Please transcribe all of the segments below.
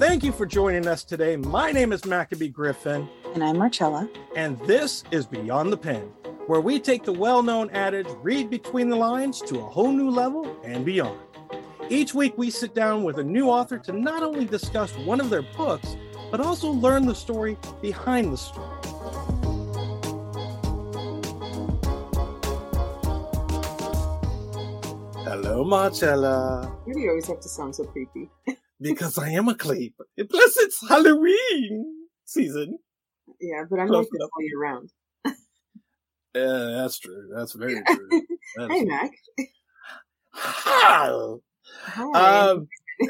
Thank you for joining us today. My name is Maccabee Griffin. And I'm Marcella. And this is Beyond the Pen, where we take the well known adage, read between the lines, to a whole new level and beyond. Each week, we sit down with a new author to not only discuss one of their books, but also learn the story behind the story. Hello, Marcella. Why do you always have to sound so creepy? because I am a creep. Plus, it's Halloween season. Yeah, but I'm like this all year round. Yeah, that's true. That's very true. That's hey, Mac. Hi. Hi. Um,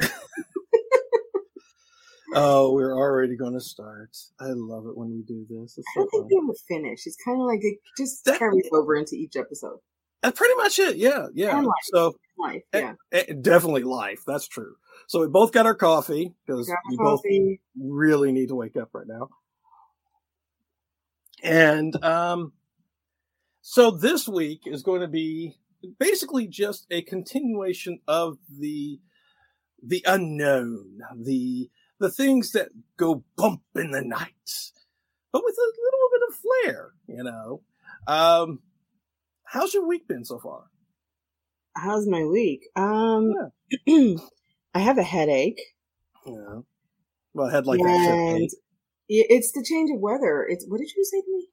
oh, we're already going to start. I love it when we do this. It's I so don't think fun. we ever finish. It's kind of like it just That- carries over into each episode. That's pretty much it. Yeah, yeah. So Life, eh, yeah. eh, definitely life. That's true. So we both got our coffee because we both really need to wake up right now. And um, so this week is going to be basically just a continuation of the the unknown, the the things that go bump in the night, but with a little bit of flair, you know. Um, how's your week been so far? How's my week? Um, I have a headache. Yeah. Well, head like that. and i- it's the change of weather. It's what did you say to me?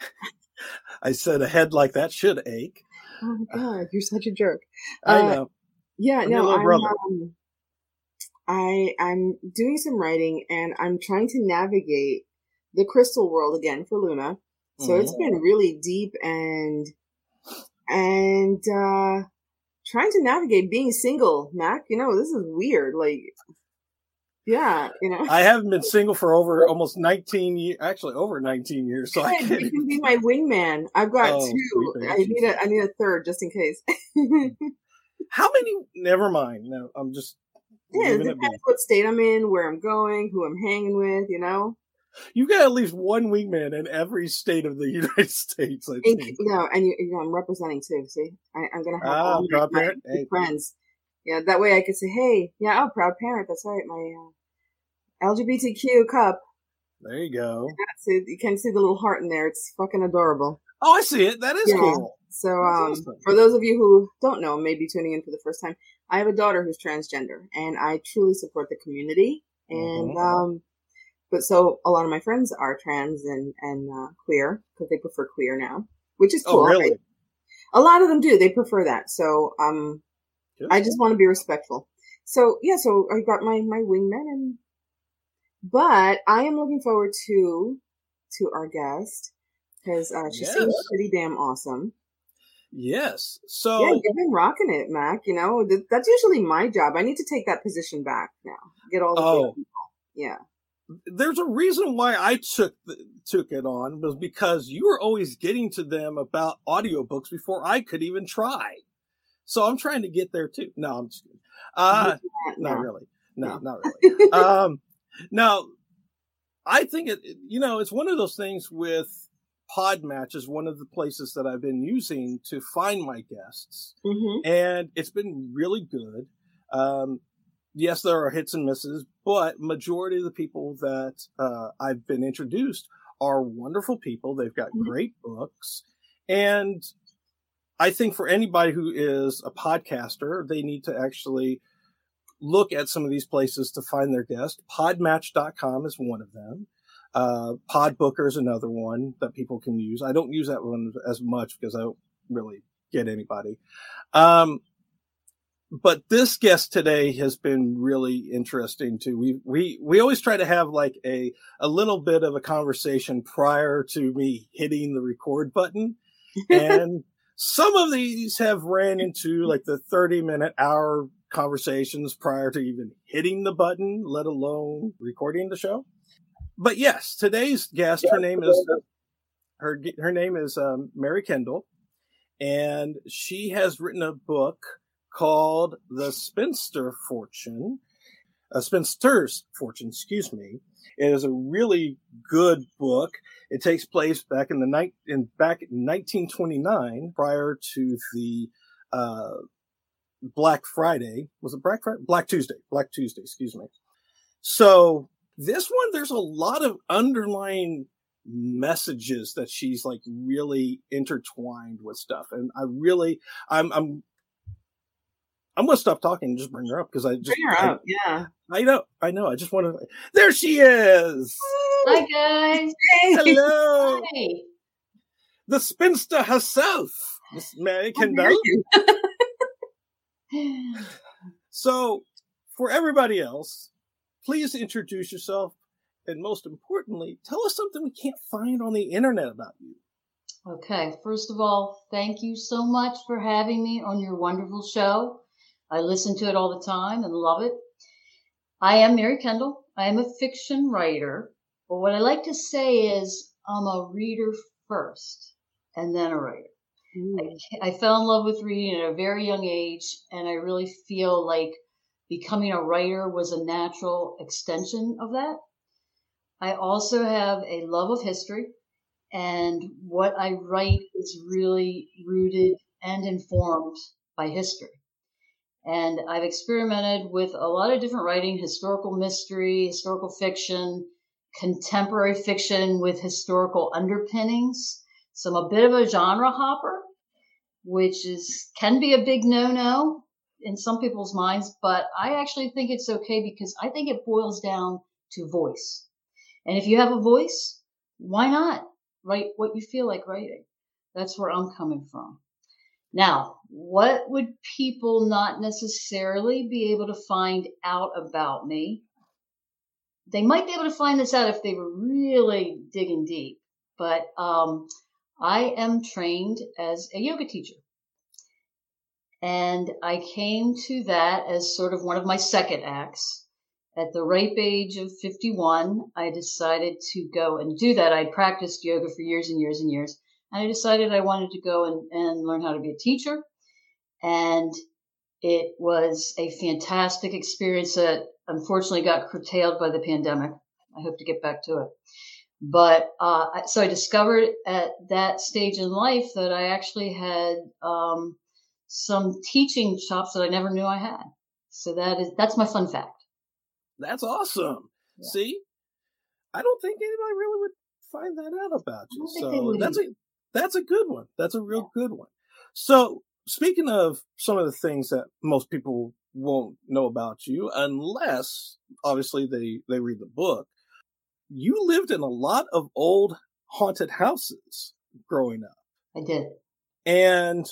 I said a head like that should ache. Oh my god, you're such a jerk. I Uh, know. Yeah, I'm no, I'm, um, I I'm doing some writing and I'm trying to navigate the crystal world again for Luna. So it's Mhm. been really deep and and uh trying to navigate being single, Mac. You know, this is weird. Like yeah, you know. I haven't been single for over almost 19 years, actually over 19 years. So I Good, can't you can be my wingman. I've got Oh, two. I need a I need a third just in case. How many? Never mind. No, I'm just yeah, it depends what state I'm in, where I'm going, who I'm hanging with, you know. You've got at least one wingman in every state of the United States. I And, think. no, and you, you know, I'm representing too. See, I, I'm gonna have Ah, all my, proud my. Hey. friends. Yeah, that way I could say, "Hey, yeah, oh, proud parent." That's right, my uh, LGBTQ cup. There you go. That's it. You can see the little heart in there. It's fucking adorable. Oh, I see it. That is Yeah. cool. So, um, awesome. for those of you who don't know, maybe tuning in for the first time, I have a daughter who's transgender, and I truly support the community. And Mhm. um, but so a lot of my friends are trans and and uh, queer because they prefer queer now, which is cool. Oh, really? A lot of them do. They prefer that. So um, Good. I just want to be respectful. So yeah, so I got my my wingman, and but I am looking forward to to our guest because uh, she seems pretty damn awesome. Yes. So Yeah, you've been rocking it, Mac. You know th- that's usually my job. I need to take that position back now. Get all the Oh. people. Yeah. There's a reason why I took the, took it on was because you were always getting to them about audiobooks before I could even try. So I'm trying to get there too. No, I'm just kidding. Uh, not really. No, No. not really. um, now, I think it, you know, it's one of those things with Podmatch is one of the places that I've been using to find my guests hmm and it's been really good. Um, yes, there are hits and misses, but majority of the people that uh, I've been introduced are wonderful people. They've got Mhm. great books, and I think for anybody who is a podcaster, they need to actually look at some of these places to find their guest. Podmatch.com is one of them. Uh, Podbooker is another one that people can use. I don't use that one as much because I don't really get anybody. Um, but this guest today has been really interesting too. We, we, we always try to have like a, a little bit of a conversation prior to me hitting the record button. And some of these have ran into like the 30 minute hour conversations prior to even hitting the button, let alone recording the show. But yes, today's guest, her name is, her, her name is um, Mary Kendall and she has written a book called The Spinster Fortune, A Spinster's Fortune, excuse me. It is a really good book. It takes place back in the night in back in 1929, prior to the uh, Black Friday. Was it Black Friday? Black Tuesday. Black Tuesday. Excuse me. So this one, there's a lot of underlying messages that she's like really intertwined with stuff. And I really, I'm, I'm, I'm gonna stop talking and just bring her up because I just Bring her I, up, yeah. I know, I know. I just want to. There she is. Hi guys. Hello, Hi. the spinster herself, Miss Mary oh, How Kendall. So, for everybody else, please introduce yourself, and most importantly, tell us something we can't find on the internet about you. Okay, first of all, thank you so much for having me on your wonderful show. I listen to it all the time and love it. I am Mary Kendall. I am a fiction writer, but what I like to say is I'm a reader first and then a writer. Ooh. I fell in love with reading at a very young age, and I really feel like becoming a writer was a natural extension of that. I also have a love of history, and what I write is really rooted and informed by history. And I've experimented with a lot of different writing historical mystery, historical fiction, contemporary fiction with historical underpinnings. So I'm a bit of a genre hopper, which is can be a big no-no in some people's minds, but I actually think it's okay because I think it boils down to voice. And if you have a voice, why not write what you feel like writing? That's where I'm coming from. Now, what would people not necessarily be able to find out about me? They might be able to find this out if they were really digging deep, but um, I am trained as a yoga teacher. And I came to that as sort of one of my second acts. At the ripe age of 51, I decided to go and do that. I'd practiced yoga for years and years and years. And I decided I wanted to go and, and learn how to be a teacher. And it was a fantastic experience that unfortunately got curtailed by the pandemic. I hope to get back to it. But uh, so I discovered at that stage in life that I actually had um, some teaching chops that I never knew I had. So that is that's my fun fact. That's awesome. Yeah. See, I don't think anybody really would find that out about you. don't think they So that's a that's a good one. That's a real good one. So speaking of some of the things that most people won't know about you, unless obviously they they read the book, you lived in a lot of old haunted houses growing up. I did. And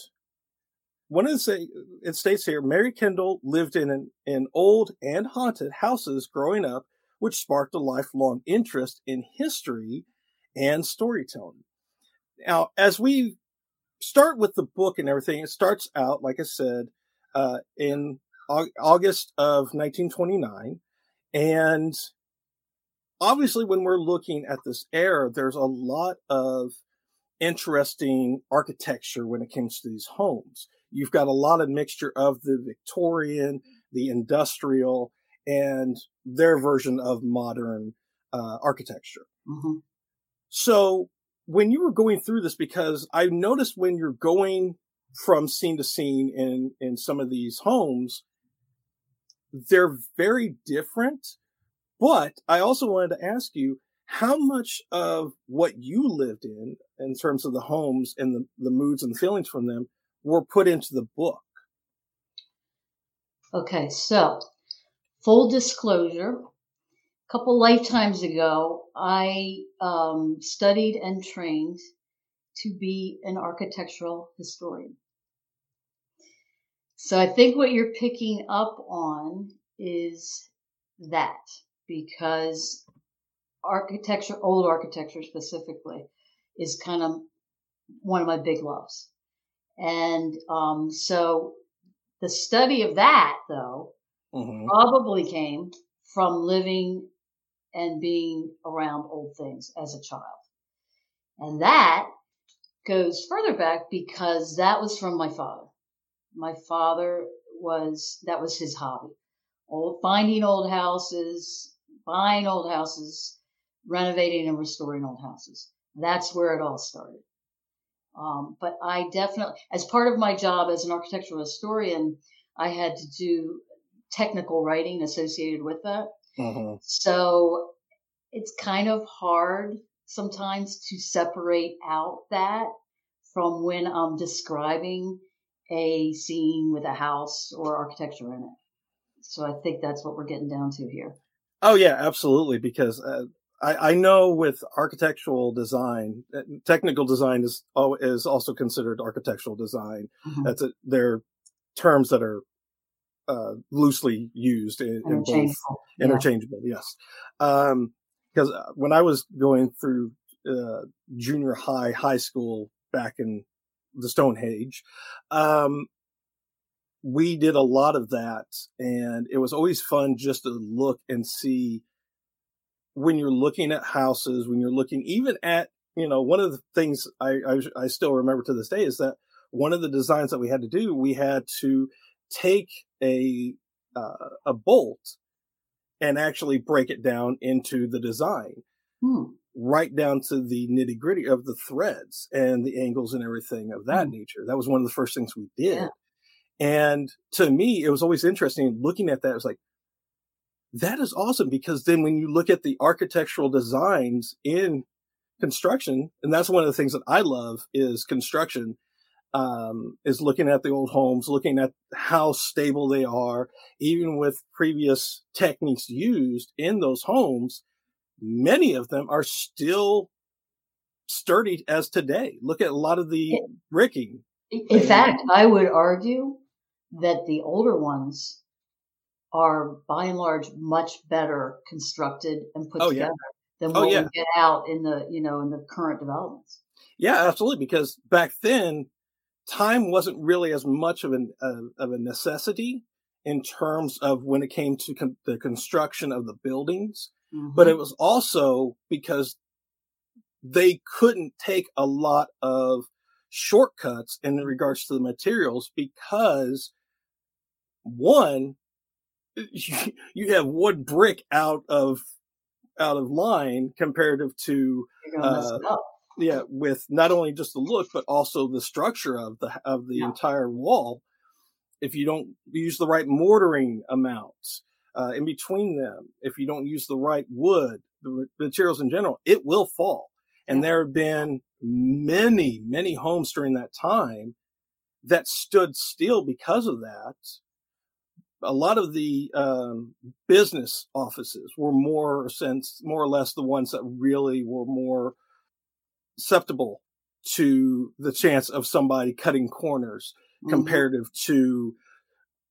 one of the it states here, Mary Kendall lived in an, in old and haunted houses growing up, which sparked a lifelong interest in history and storytelling. Now, as we start with the book and everything, it starts out, like I said, uh, in August of 1929. And obviously, when we're looking at this era, there's a lot of interesting architecture when it comes to these homes. You've got a lot of mixture of the Victorian, the industrial, and their version of modern uh, architecture. hmm So when you were going through this, because I noticed when you're going from scene to scene in in some of these homes, they're very different. But I also wanted to ask you how much of what you lived in, in terms of the homes and the, the moods and feelings from them, were put into the book. Okay, so full disclosure, a couple lifetimes ago, I um, studied and trained to be an architectural historian. So I think what you're picking up on is that because architecture, old architecture specifically, is kind of one of my big loves. And um, so the study of that, though, Mhm. probably came from living and being around old things as a child. And that goes further back because that was from my father. My father was, that was his hobby. Old, finding old houses, buying old houses, renovating and restoring old houses. That's where it all started. Um, but I definitely, as part of my job as an architectural historian, I had to do technical writing associated with that. Mm-hmm. So it's kind of hard sometimes to separate out that from when I'm describing a scene with a house or architecture in it. So I think that's what we're getting down to here. Oh yeah, absolutely. Because uh, I, I know with architectural design, uh, technical design is is also considered architectural design. Mhm. That's a, they're terms that are uh, loosely used in, in both Interchangeable. Yeah. interchangeable. Yes, because when I was going through uh, junior high, high school back in the Stone Age, um, we did a lot of that, and it was always fun just to look and see when you're looking at houses, when you're looking even at you know one of the things I, I I still remember to this day is that one of the designs that we had to do, we had to take a uh, a bolt and actually break it down into the design, Hmm. right down to the nitty gritty of the threads and the angles and everything of that Hmm. nature. That was one of the first things we did. Yeah. And to me, it was always interesting looking at that. It was like, that is awesome because then when you look at the architectural designs in construction, and that's one of the things that I love is construction, um, is looking at the old homes, looking at how stable they are, even with previous techniques used in those homes. Many of them are still sturdy as today. Look at a lot of the bricking. In fact, I would argue that the older ones are by and large much better constructed and put Oh, yeah. together than Oh, what yeah. we get out in the, you know, in the current developments. Yeah, absolutely. Because back then, time wasn't really as much of an uh, of a necessity in terms of when it came to con- the construction of the buildings, but Mhm. it was also because they couldn't take a lot of shortcuts in regards to the materials because one you, have one brick out of out of line comparative to You're going to mess uh. Yeah, with not only just the look, but also the structure of the of the Yeah. entire wall. If you don't use the right mortaring amounts uh, in between them, if you don't use the right wood, the materials in general, it will fall. And there have been many, many homes during that time that stood still because of that. A lot of the um, business offices were more sense, more or less the ones that really were more susceptible to the chance of somebody cutting corners Mhm. comparative to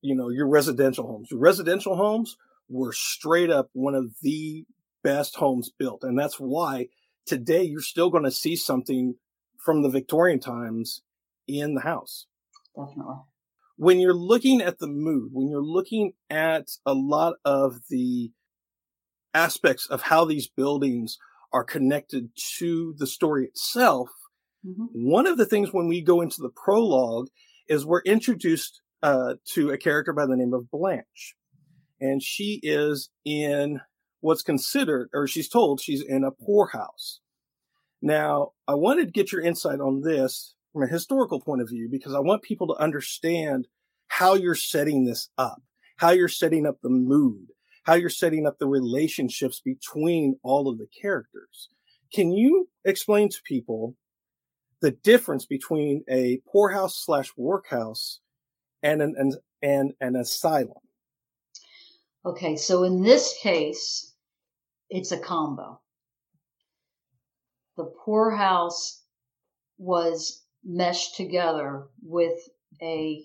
you know your residential homes your residential homes were straight up one of the best homes built and that's why today you're still going to see something from the victorian times in the house Definitely. when you're looking at the mood, when you're looking at a lot of the aspects of how these buildings are connected to the story itself, Mhm. one of the things when we go into the prologue is we're introduced uh, to a character by the name of Blanche. And she is in what's considered, or she's told she's in a poorhouse. Now, I wanted to get your insight on this from a historical point of view because I want people to understand how you're setting this up, how you're setting up the mood, how you're setting up the relationships between all of the characters. Can you explain to people the difference between a poorhouse slash workhouse and an, and, and an asylum? Okay, so in this case, it's a combo. The poorhouse was meshed together with a,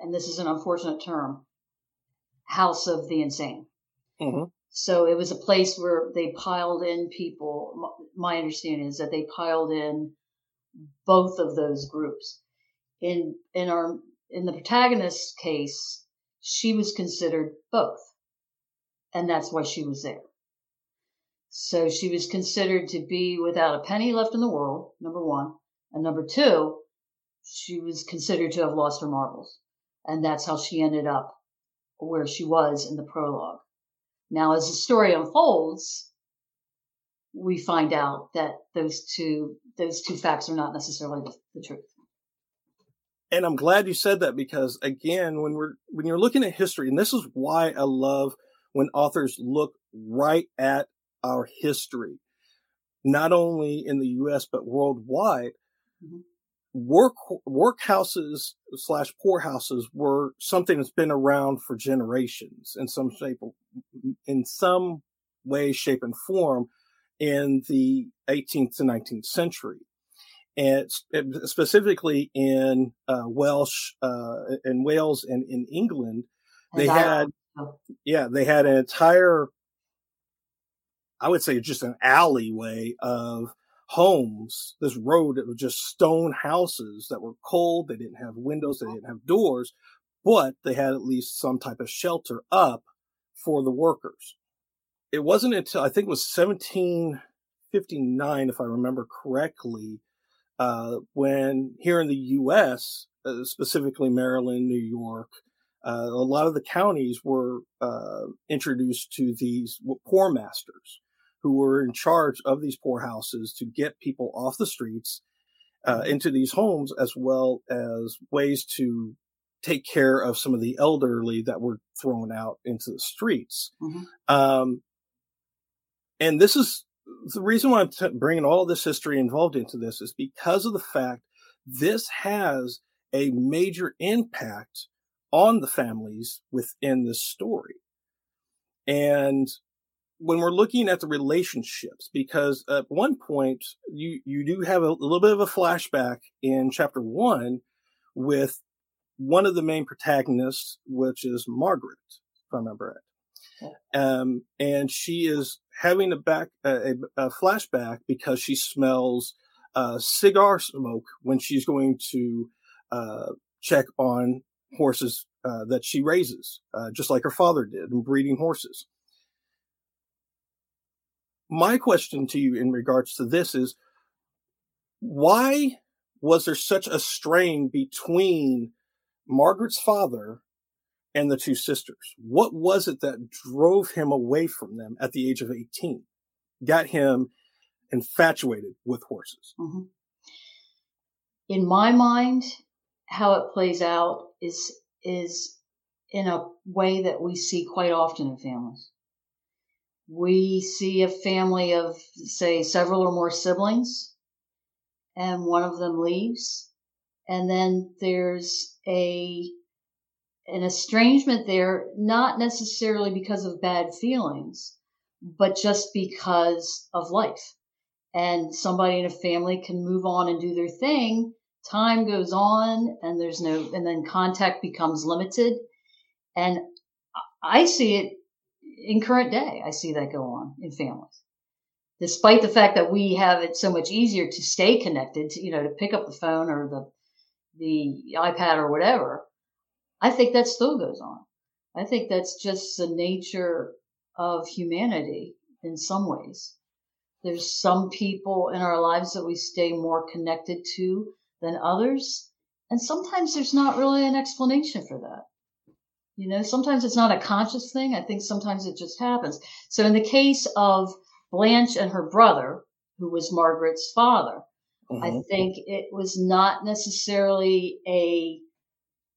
and this is an unfortunate term, house of the insane. Mhm. So it was a place where they piled in people. My understanding is that they piled in both of those groups. In in our in the protagonist's case, she was considered both, and that's why she was there. So she was considered to be without a penny left in the world. Number one, and number two, she was considered to have lost her marbles, and that's how she ended up where she was in the prologue. Now, as the story unfolds, we find out that those two those two facts are not necessarily the, the truth. and I'm glad you said that because again, when we're when you're looking at history, and this is why I love when authors look right at our history, not only in the U.S. but worldwide. Mm-hmm. Work workhouses slash poorhouses were something that's been around for generations in some shape, in some way, shape, and form in the 18th to 19th century. And specifically in uh, Welsh, uh, in Wales and in England, they had, yeah, they had an entire, I would say just an alleyway of homes, this road that was just stone houses that were cold. They didn't have windows. They didn't have doors, but they had at least some type of shelter up for the workers. It wasn't until I think it was 1759, if I remember correctly, uh, when here in the U.S., uh, specifically Maryland, New York, uh, a lot of the counties were uh, introduced to these poor masters who were in charge of these poorhouses to get people off the streets uh, mm-hmm. into these homes, as well as ways to take care of some of the elderly that were thrown out into the streets. Mm-hmm. Um, and this is the reason why I'm t- bringing all this history involved into this is because of the fact this has a major impact on the families within this story. And when we're looking at the relationships, because at one point you, you do have a, a little bit of a flashback in chapter one with one of the main protagonists, which is Margaret, if I remember it. Um, and she is having a back a, a flashback because she smells uh, cigar smoke when she's going to uh, check on horses uh, that she raises, uh, just like her father did in breeding horses. My question to you in regards to this is why was there such a strain between Margaret's father and the two sisters. What was it that drove him away from them at the age of 18? Got him infatuated with horses. Mm-hmm. In my mind, how it plays out is is in a way that we see quite often in families. We see a family of say several or more siblings and one of them leaves and then there's a an estrangement there, not necessarily because of bad feelings, but just because of life. And somebody in a family can move on and do their thing. Time goes on and there's no, and then contact becomes limited. And I see it in current day. I see that go on in families. Despite the fact that we have it so much easier to stay connected, to, you know, to pick up the phone or the, the iPad or whatever, I think that still goes on. I think that's just the nature of humanity in some ways. There's some people in our lives that we stay more connected to than others. And sometimes there's not really an explanation for that. You know, sometimes it's not a conscious thing. I think sometimes it just happens. So in the case of Blanche and her brother, who was Margaret's father, mm-hmm. I think it was not necessarily a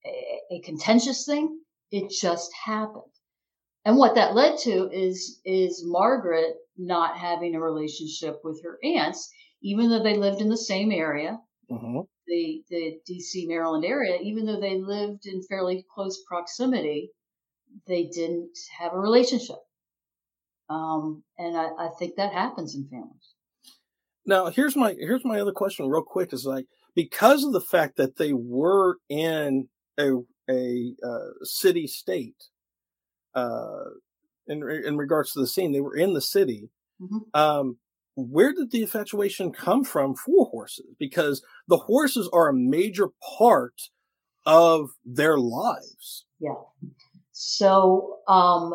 a, a contentious thing. It just happened. And what that led to is, is Margaret not having a relationship with her aunts, even though they lived in the same area, mm-hmm. The, the DC, Maryland area, even though they lived in fairly close proximity, they didn't have a relationship. Um, and I, I think that happens in families. Now, here's my here's my other question, real quick. Is like because of the fact that they were in a a uh, city state uh, in in regards to the scene. They were in the city. Mm-hmm. Um, where did the infatuation come from for horses? Because the horses are a major part of their lives. Yeah. So um,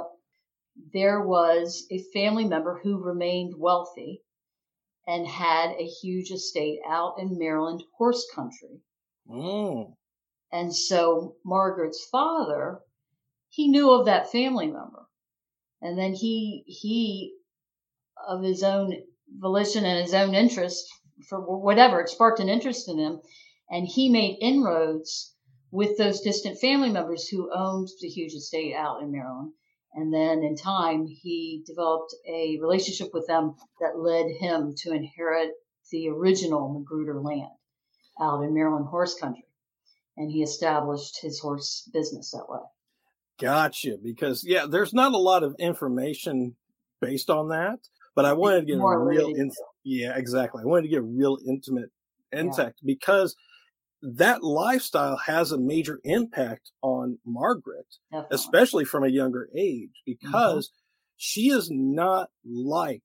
there was a family member who remained wealthy and had a huge estate out in Maryland horse country. Mm. And so Margaret's father, he knew of that family member. And then he, he, of his own volition and his own interest for whatever, it sparked an interest in him. And he made inroads with those distant family members who owned the huge estate out in Maryland. And then in time, he developed a relationship with them that led him to inherit the original Magruder land out in Maryland horse country. And he established his horse business that way. Gotcha. Because, yeah, there's not a lot of information based on that, but I wanted to get a real, in- yeah, exactly. I wanted to get a real intimate intact yeah. because that lifestyle has a major impact on Margaret, Definitely. especially from a younger age, mm-hmm. because mm-hmm. she is not like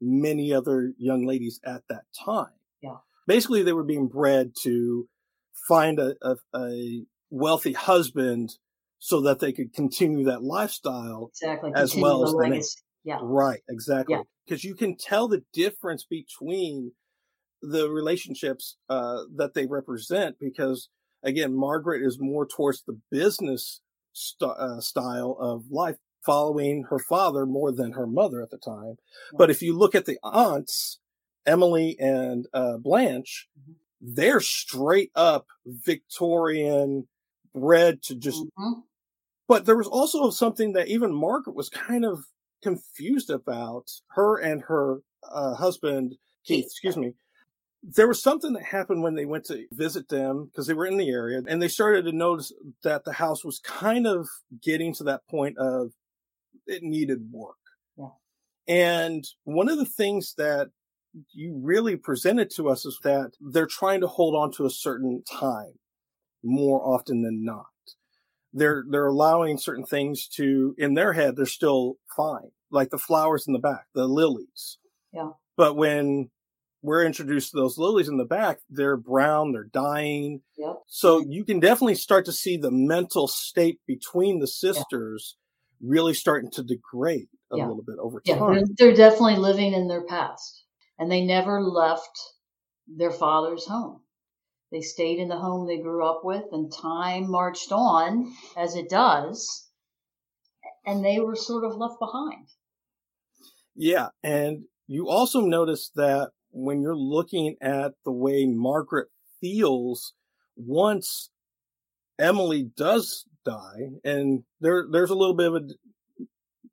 many other young ladies at that time. Yeah. Basically, they were being bred to find a, a, a wealthy husband so that they could continue that lifestyle exactly. as continue well as the legacy. Yeah. Right, exactly. Because yeah. you can tell the difference between the relationships uh, that they represent because again margaret is more towards the business st- uh, style of life following her father more than her mother at the time but if you look at the aunts emily and uh, blanche mm-hmm. they're straight up victorian bred to just mm-hmm. but there was also something that even margaret was kind of confused about her and her uh, husband keith excuse me there was something that happened when they went to visit them because they were in the area and they started to notice that the house was kind of getting to that point of it needed work. Yeah. And one of the things that you really presented to us is that they're trying to hold on to a certain time more often than not. They're, they're allowing certain things to, in their head, they're still fine. Like the flowers in the back, the lilies. Yeah. But when we're introduced to those lilies in the back. They're brown, they're dying. Yep. So you can definitely start to see the mental state between the sisters yeah. really starting to degrade a yeah. little bit over time. Yeah, they're, they're definitely living in their past. And they never left their father's home. They stayed in the home they grew up with, and time marched on as it does, and they were sort of left behind. Yeah, and you also notice that when you're looking at the way Margaret feels once Emily does die, and there there's a little bit of a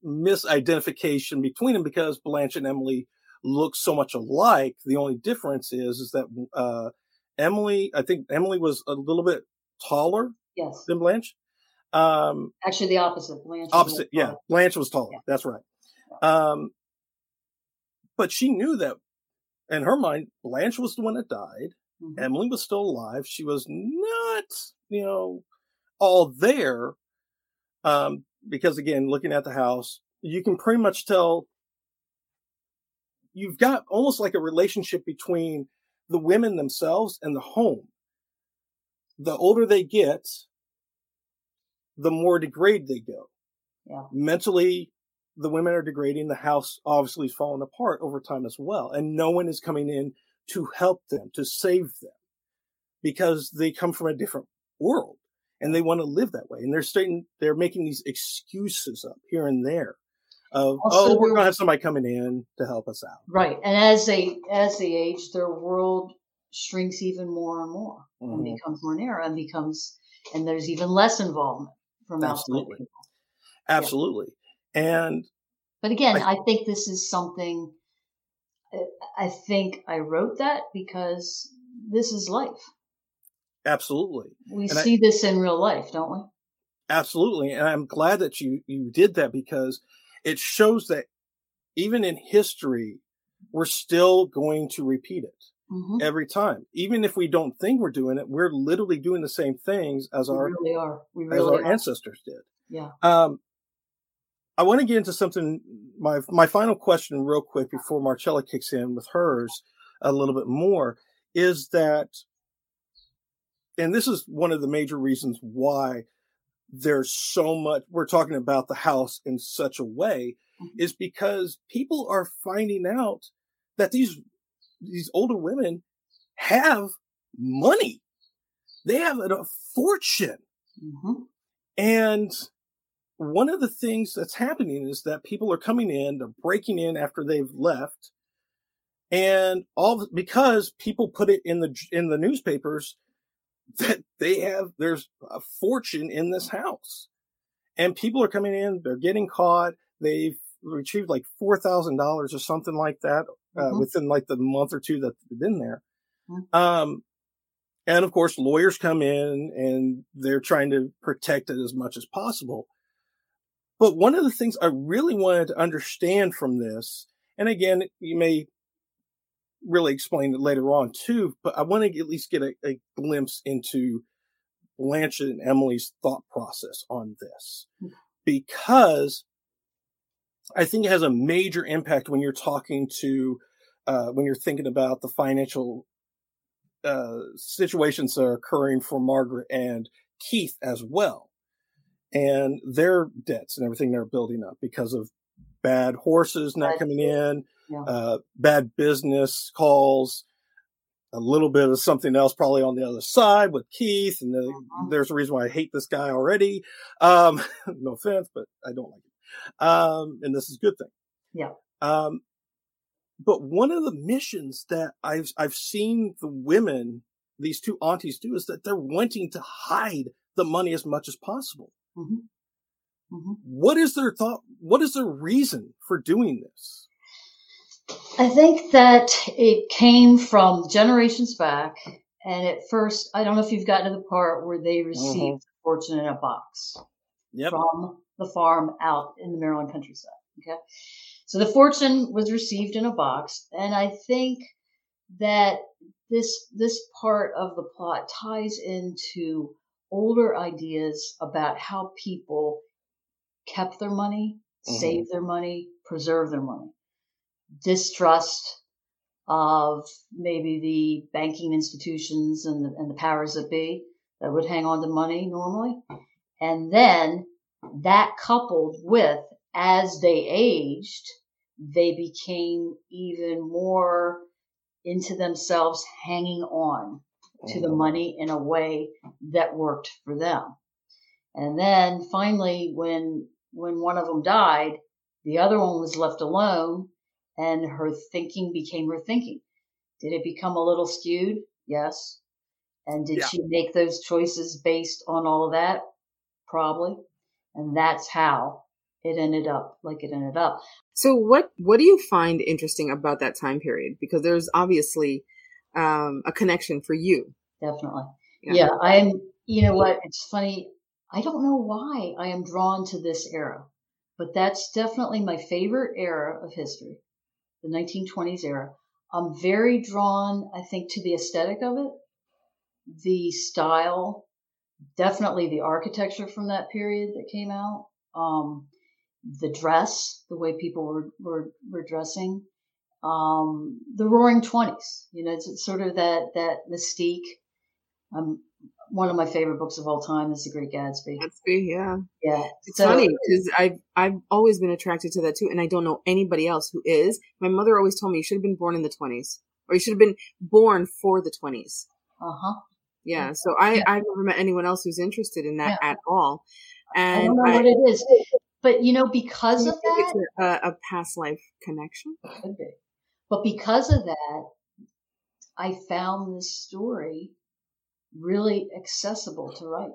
misidentification between them because Blanche and Emily look so much alike. The only difference is is that uh, Emily, I think Emily was a little bit taller yes. than Blanche. Um, Actually, the opposite. Blanche. Opposite, yeah. Blanche was taller. Yeah. That's right. Um, but she knew that in her mind, Blanche was the one that died. Mm-hmm. Emily was still alive. She was not, you know, all there. Um, because again, looking at the house, you can pretty much tell you've got almost like a relationship between the women themselves and the home. The older they get, the more degraded they go. Yeah. Mentally, the women are degrading. The house obviously is falling apart over time as well. And no one is coming in to help them, to save them because they come from a different world and they want to live that way. And they're starting, they're making these excuses up here and there of, also, oh, we're going to have somebody coming in to help us out. Right. And as they, as they age, their world shrinks even more and more mm-hmm. and becomes more narrow and becomes, and there's even less involvement from Absolutely. outside people. Absolutely. Yeah. And but again, I, I think this is something. I think I wrote that because this is life. Absolutely, we and see I, this in real life, don't we? Absolutely, and I'm glad that you you did that because it shows that even in history, we're still going to repeat it. Mm-hmm. every time. Even if we don't think we're doing it, we're literally doing the same things as we our really are. We really as our are. ancestors did. Yeah. Um, I want to get into something. My my final question, real quick, before Marcella kicks in with hers a little bit more, is that, and this is one of the major reasons why there's so much we're talking about the house in such a way, mm-hmm. is because people are finding out that these these older women have money, they have a fortune, mm-hmm. and one of the things that's happening is that people are coming in, they're breaking in after they've left, and all because people put it in the in the newspapers that they have there's a fortune in this house, and people are coming in, they're getting caught. They've retrieved like $4,000 or something like that uh, mm-hmm. within like the month or two that they've been there. Mm-hmm. Um, and of course, lawyers come in and they're trying to protect it as much as possible. But one of the things I really wanted to understand from this, and again, you may really explain it later on too, but I want to at least get a, a glimpse into Blanche and Emily's thought process on this hmm. because I think it has a major impact when you're talking to, uh, when you're thinking about the financial uh, situations that are occurring for Margaret and Keith as well, and their debts and everything they're building up because of bad horses not coming in, yeah. uh, bad business calls, a little bit of something else probably on the other side with Keith. And the, uh-huh. there's a reason why I hate this guy already. Um, no offense, but I don't like it. Um, and this is a good thing. Yeah. Um, but one of the missions that I've, I've seen the women, these two aunties do is that they're wanting to hide the money as much as possible. Mm-hmm. Mm-hmm. What is their thought? What is their reason for doing this? I think that it came from generations back. And at first, I don't know if you've gotten to the part where they received mm-hmm. fortune in a box yep. from the farm out in the Maryland countryside. Okay. So the fortune was received in a box. And I think that this, this part of the plot ties into older ideas about how people kept their money, mm-hmm. saved their money, preserved their money distrust of maybe the banking institutions and the, and the powers that be that would hang on to money normally. And then that coupled with as they aged, they became even more into themselves hanging on to the mm-hmm. money in a way that worked for them. And then finally, when, when one of them died, the other one was left alone and her thinking became her thinking. Did it become a little skewed? Yes. And did yeah. she make those choices based on all of that? Probably. And that's how it ended up like it ended up. So what what do you find interesting about that time period? Because there's obviously um, a connection for you. Definitely. Yeah. yeah, I'm you know what? It's funny. I don't know why I am drawn to this era, but that's definitely my favorite era of history the 1920s era. I'm very drawn, I think, to the aesthetic of it, the style, definitely the architecture from that period that came out, um, the dress, the way people were, were, were dressing, um, the roaring 20s, you know, it's, sort of that, that mystique. Um, one of my favorite books of all time is The Great Gatsby. Gatsby, yeah, yeah. It's so, funny because I've I've always been attracted to that too, and I don't know anybody else who is. My mother always told me you should have been born in the twenties, or you should have been born for the twenties. Uh huh. Yeah. So I yeah. I've never met anyone else who's interested in that yeah. at all. And I don't know I, what it is, but you know, because of that, it's a, a past life connection. Could be. But because of that, I found this story really accessible to write.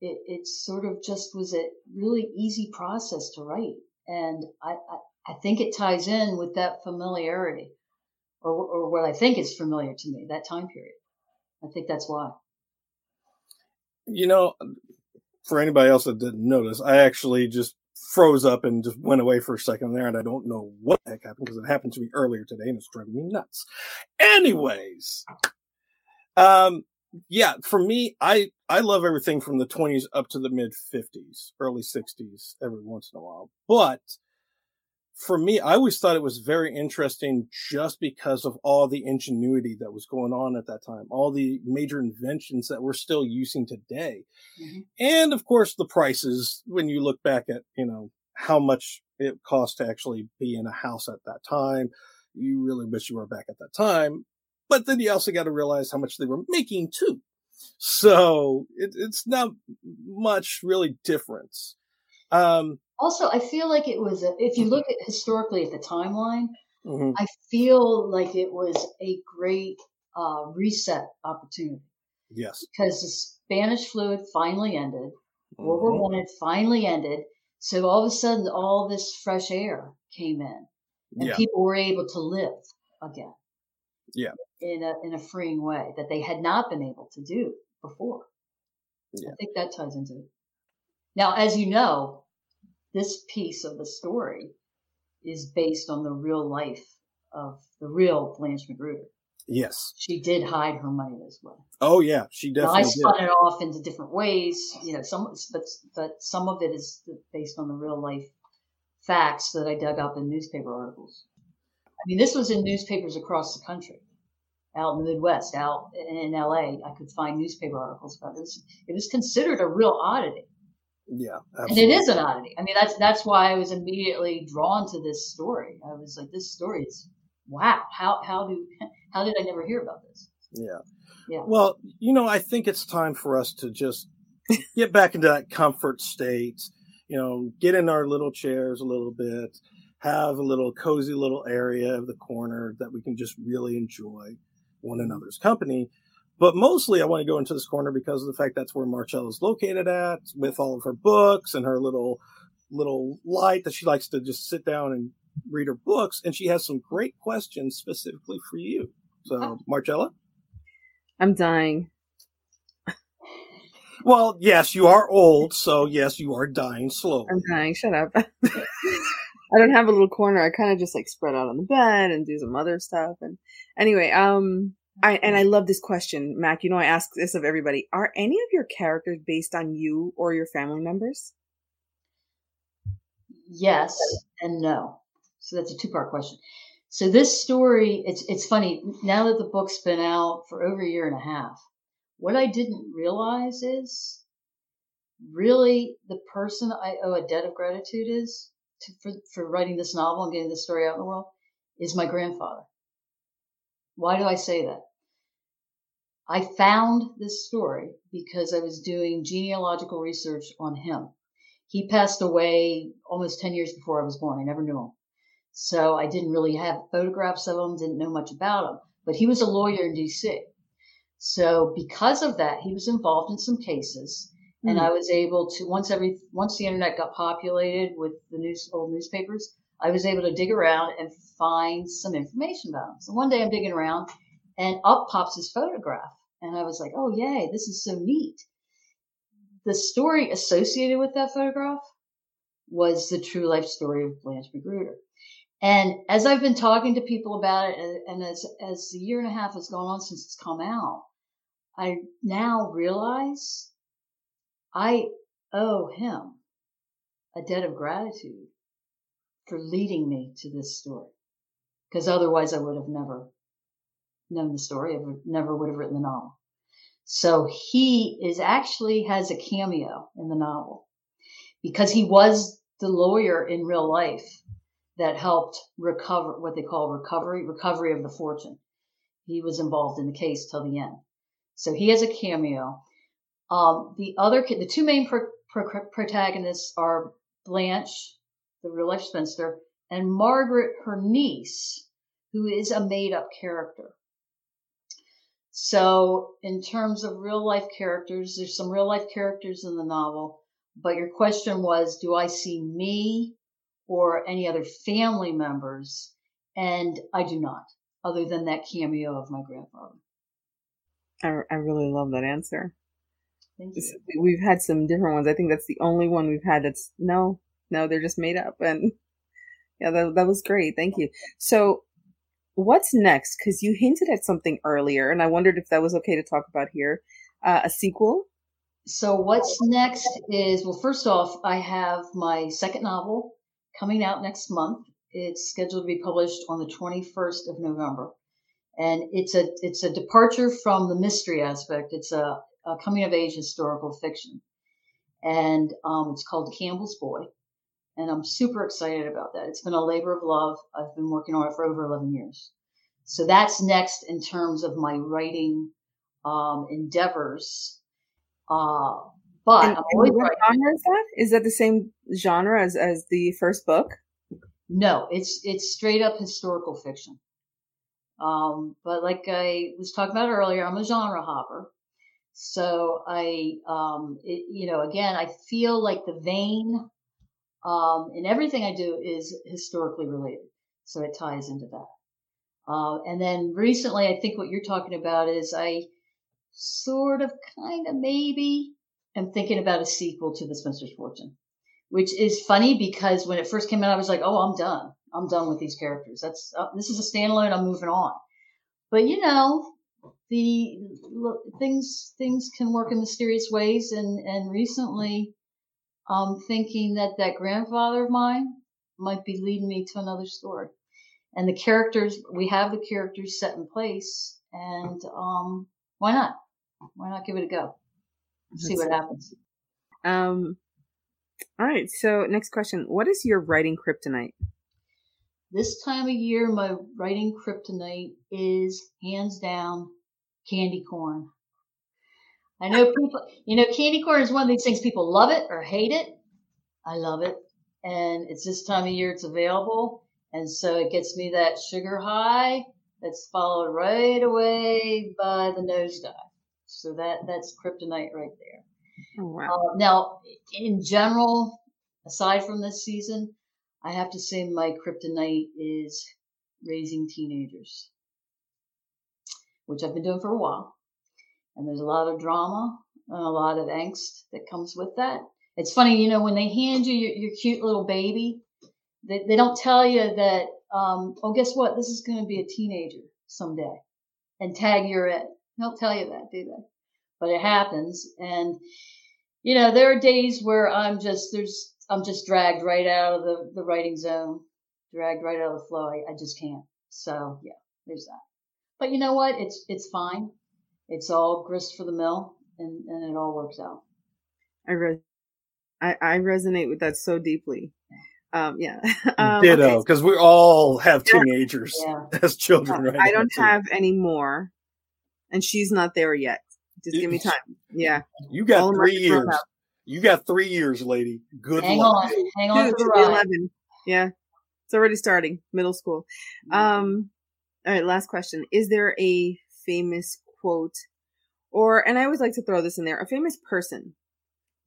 It, it sort of just was a really easy process to write. And I, I, I think it ties in with that familiarity or, or what I think is familiar to me, that time period. I think that's why. You know, for anybody else that didn't notice, I actually just froze up and just went away for a second there, and I don't know what the heck happened because it happened to me earlier today and it's driving me nuts. Anyways, um, yeah, for me, I I love everything from the 20s up to the mid 50s, early 60s, every once in a while. But for me, I always thought it was very interesting just because of all the ingenuity that was going on at that time, all the major inventions that we're still using today. Mm-hmm. And of course, the prices when you look back at, you know, how much it cost to actually be in a house at that time. You really wish you were back at that time. But then you also got to realize how much they were making too. So it, it's not much really difference. Um, also, I feel like it was, a, if you look at historically at the timeline, mm-hmm. I feel like it was a great uh, reset opportunity. Yes. Because the Spanish flu had finally ended. World War Mhm. One had finally ended, so all of a sudden, all this fresh air came in, and Yeah. people were able to live again. Yeah. in a in a freeing way that they had not been able to do before. Yeah. I think that ties into it. Now, as you know, this piece of the story is based on the real life of the real Blanche Magruder. Yes. She did hide her money this way. Oh yeah, she Now, I definitely did. spun it off into different ways, you know, some, but, but some of it is based on the real life facts that I dug up in newspaper articles. I mean, this was in newspapers across the country, out in the Midwest, out in LA. I could find newspaper articles about this. It was considered a real oddity. Yeah, And it is an oddity. I mean, that's, that's why I was immediately drawn to this story. I was like, this story is, wow, how, how do, how did I never hear about this? Yeah. Yeah. Well, you know, I think it's time for us to just get back into that comfort state, you know, get in our little chairs a little bit, have a little cozy little area of the corner that we can just really enjoy one another's company. But mostly I want to go into this corner because of the fact that's where Marcella is located at with all of her books and her little little light that she likes to just sit down and read her books and she has some great questions specifically for you. So, oh. Marcella? I'm dying. Well, yes, you are old, so yes, you are dying slowly. I'm dying. Shut up. I don't have a little corner. I kind of just like spread out on the bed and do some other stuff. And anyway, um, I and I love this question, Mac. You know, I ask this of everybody. Are any of your characters based on you or your family members? Yes and no. So that's a two part question. So this story, it's it's funny now that the book's been out for over a year and a half. What I didn't realize is really the person I owe a debt of gratitude is to, for for writing this novel and getting this story out in the world is my grandfather. Why do I say that? I found this story because I was doing genealogical research on him. He passed away almost 10 years before I was born. I never knew him. So I didn't really have photographs of him, didn't know much about him, but he was a lawyer in DC. So because of that, he was involved in some cases and I hmm. was able to, once every, once the internet got populated with the news, old newspapers, I was able to dig around and find some information about him. So one day I'm digging around and up pops his photograph. And I was like, oh, yay, this is so neat. The story associated with that photograph was the true life story of Blanche Magruder. And as I've been talking to people about it, and- and as, as the year and a half has gone on since it's come out, I now realize I owe him a debt of gratitude for leading me to this story. Because otherwise I would have never known the story, I never would have written the novel. So he is actually has a cameo in the novel because he was the lawyer in real life that helped recover what they call recovery, recovery of the fortune. He was involved in the case till the end. So he has a cameo. Um, the other, the two main pro- pro- protagonists are Blanche, the real life spinster, and Margaret, her niece, who is a made up character. So in terms of real life characters, there's some real life characters in the novel, but your question was, do I see me or any other family members? And I do not, other than that cameo of my grandfather. I, I really love that answer. Thank you. This- We've had some different ones. I think that's the only one we've had that's no, no, they're just made up. And yeah, that, that was great. Thank you. So what's next? Cause you hinted at something earlier and I wondered if that was okay to talk about here. Uh, a sequel? So what's next is, well, first off, I have my second novel coming out next month. It's scheduled to be published on the 21st of November. And it's a, it's a departure from the mystery aspect. It's a, a coming of age historical fiction. And, um, it's called Campbell's Boy. And I'm super excited about that. It's been a labor of love. I've been working on it for over 11 years. So that's next in terms of my writing, um, endeavors. Uh, but And, I'm and what genre is that? Is that the same genre as, as the first book? No, it's it's straight up historical fiction. Um, but like I was talking about earlier, I'm a genre hopper. So I, um, it, you know, again, I feel like the vein um, in everything I do is historically related. So it ties into that. Uh, and then recently, I think what you're talking about is I sort of, kind of, maybe am thinking about a sequel to The Spinster's Fortune, which is funny because when it first came out, I was like, oh, I'm done. I'm done with these characters. That's uh, this is a standalone. I'm moving on. But you know, the look, things things can work in mysterious ways, and and recently, I'm thinking that that grandfather of mine might be leading me to another story. And the characters we have the characters set in place and um why not? Why not give it a go? See what happens. Um all right so next question. What is your writing kryptonite? This time of year my writing kryptonite is hands down candy corn i know people you know candy corn is one of these things people love it or hate it i love it and it's this time of year it's available and so it gets me that sugar high that's followed right away by the nosedive. So that, that's kryptonite right there. Oh, wow. Uh, now, in general, aside from this season, I have to say my kryptonite is raising teenagers, which I've been doing for a while. And there's a lot of drama and a lot of angst that comes with that. It's funny, you know, when they hand you your, your cute little baby, they, they don't tell you that, um, oh, guess what? This is going to be a teenager someday and tag you're it. They don't tell you that, do they? But it happens. And, you know, there are days where I'm just, there's, I'm just dragged right out of the, the writing zone, dragged right out of the flow. I, I just can't. So yeah, there's that. But you know what? It's, it's fine. It's all grist for the mill and, and it all works out. I, re- I, I resonate with that so deeply. Um, yeah. Um, Ditto, because okay. we all have teenagers yeah. as children, right? I don't have any more, and she's not there yet. Just give me time. Yeah. You got all three years. You got three years, lady. Good Hang luck. on. Hang on for the ride. 11. Yeah. It's already starting. Middle school. Mm-hmm. Um, all right. Last question. Is there a famous quote or, and I always like to throw this in there, a famous person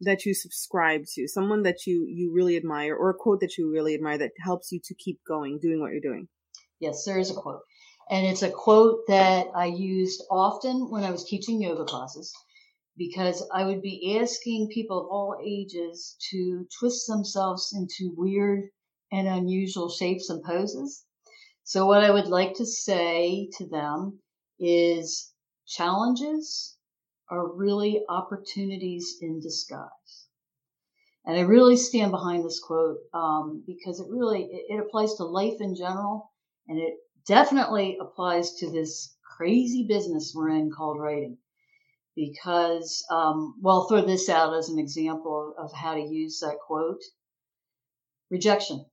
that you subscribe to, someone that you you really admire, or a quote that you really admire that helps you to keep going, doing what you're doing? Yes, there is a quote. And it's a quote that I used often when I was teaching yoga classes because I would be asking people of all ages to twist themselves into weird and unusual shapes and poses. So what I would like to say to them is challenges are really opportunities in disguise. And I really stand behind this quote um, because it really it, it applies to life in general, and it definitely applies to this crazy business we're in called writing. Because, um, well, I'll throw this out as an example of, of how to use that quote. Rejection.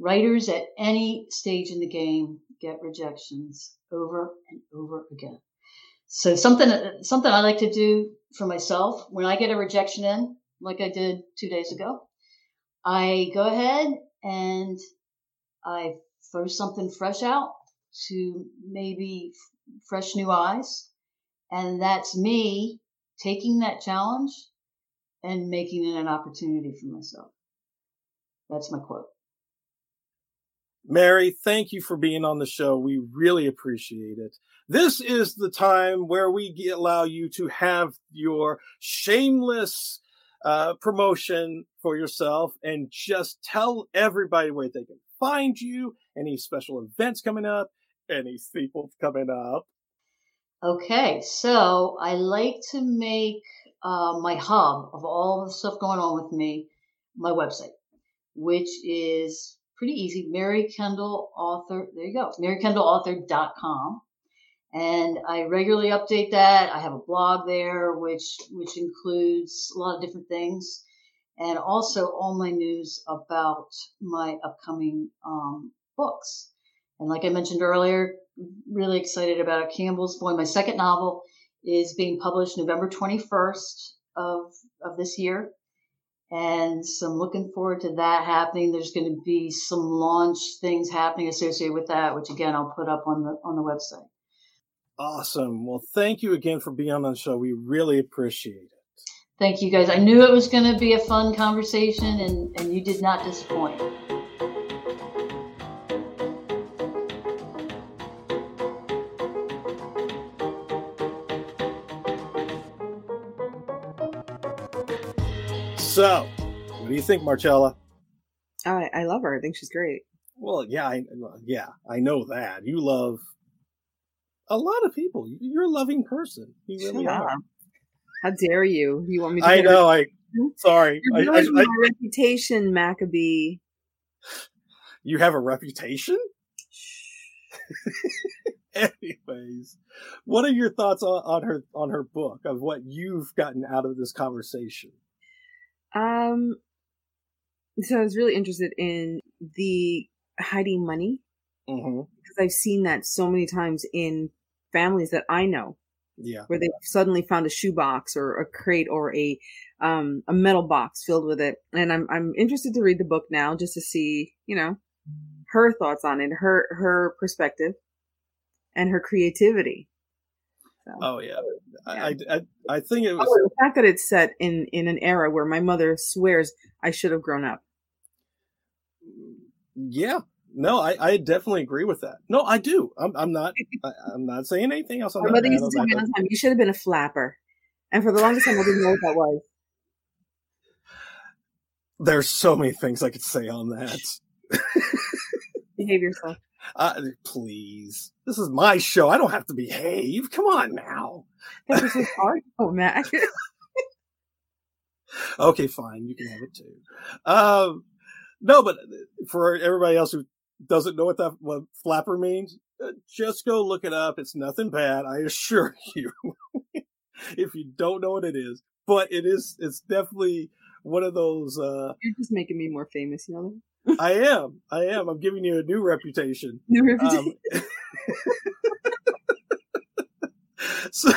Writers at any stage in the game get rejections over and over again. So something something I like to do for myself when I get a rejection in, like I did two days ago, I go ahead and I throw something fresh out to maybe fresh new eyes, and that's me taking that challenge and making it an opportunity for myself. That's my quote. Mary, thank you for being on the show. We really appreciate it. This is the time where we allow you to have your shameless uh, promotion for yourself and just tell everybody where they can find you, any special events coming up, any sequels coming up. Okay, so I like to make uh, my hub of all the stuff going on with me my website, which is pretty easy. Mary Kendall author. There you go. MaryKendallAuthor.com and I regularly update that. I have a blog there, which which includes a lot of different things, and also all my news about my upcoming um, books. And like I mentioned earlier, really excited about Campbell's Boy. My second novel is being published November 21st of of this year, and so I'm looking forward to that happening. There's going to be some launch things happening associated with that, which again I'll put up on the on the website. Awesome. Well, thank you again for being on the show. We really appreciate it. Thank you guys. I knew it was going to be a fun conversation, and, and you did not disappoint. You think, Marcella? I, I love her. I think she's great. Well, yeah, I, yeah, I know that you love a lot of people. You're a loving person. You really Shut are. How dare you? You want me to I know. I sorry. I, I, ruining I, my reputation, Maccabee. you have a reputation. Anyways, what are your thoughts on, on her on her book of what you've gotten out of this conversation? Um, so I was really interested in the hiding money Mm-hmm. because I've seen that so many times in families that I know Yeah. where they suddenly found a shoebox or a crate or a um a metal box filled with it. And I'm I'm interested to read the book now just to see, you know, her thoughts on it, her her perspective and her creativity. So. Oh yeah. I, I, I I think it Oh, was. the fact that it's set in in an era where my mother swears I should have grown up. Yeah. No, I, I definitely agree with that. No, I do. I'm, I'm not. I, I'm not saying anything else. I'm My not mother mad used to tell me all the time, "You should have been a flapper," and for the longest time, I didn't know what that was. There's so many things I could say on that. Behave yourself. Uh, please, this is my show. I don't have to behave. Come on now. That was so hard. Oh, Matt. Okay, fine. You can have it too. Um, no, but for everybody else who doesn't know what that what flapper means, uh, just go look it up. It's nothing bad. I assure you. if you don't know what it is, but it is. It's definitely one of those. Uh, You're just making me more famous, you know. I am. I am. I'm giving you a new reputation. New reputation. Um, so,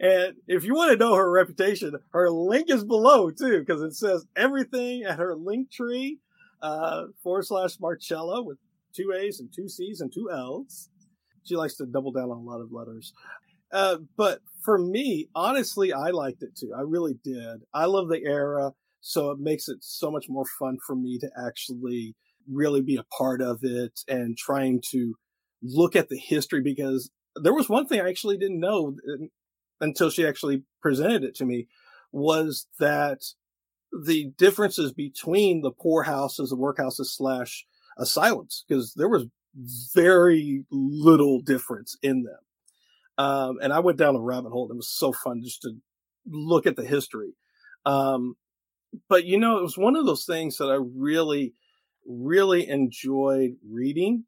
and if you want to know her reputation, her link is below too, because it says everything at her link tree, uh, forward slash Marcella with two A's and two C's and two L's. She likes to double down on a lot of letters. Uh, but for me, honestly, I liked it too. I really did. I love the era, so it makes it so much more fun for me to actually really be a part of it and trying to look at the history because there was one thing I actually didn't know until she actually presented it to me was that the differences between the poorhouses, the workhouses slash asylums, because there was very little difference in them. Um, and I went down a rabbit hole. It was so fun just to look at the history. Um, but you know, it was one of those things that I really, really enjoyed reading.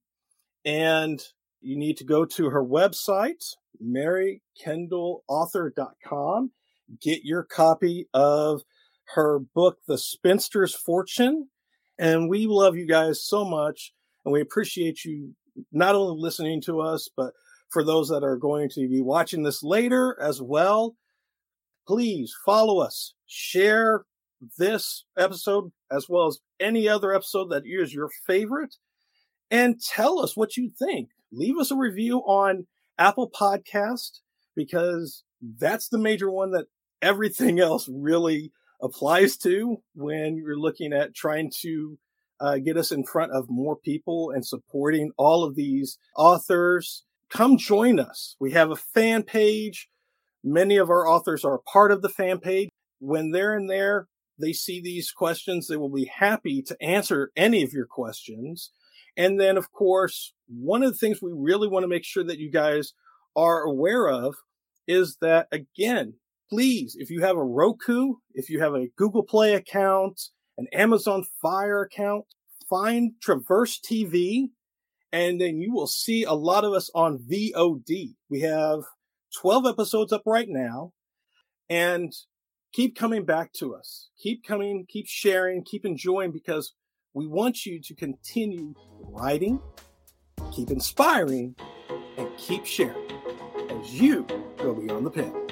And you need to go to her website, marykendallauthor.com, get your copy of her book, The Spinster's Fortune. And we love you guys so much. And we appreciate you not only listening to us, but for those that are going to be watching this later as well, please follow us, share this episode as well as any other episode that is your favorite, and tell us what you think. Leave us a review on Apple Podcast because that's the major one that everything else really applies to when you're looking at trying to uh, get us in front of more people and supporting all of these authors. Come join us. We have a fan page. Many of our authors are part of the fan page. When they're in there, they see these questions. They will be happy to answer any of your questions. And then, of course, one of the things we really want to make sure that you guys are aware of is that, again, please, if you have a Roku, if you have a Google Play account, an Amazon Fire account, find Traverse TV, and then you will see a lot of us on VOD. We have 12 episodes up right now, and keep coming back to us. Keep coming, keep sharing, keep enjoying because we want you to continue writing, keep inspiring, and keep sharing as you go beyond the pen.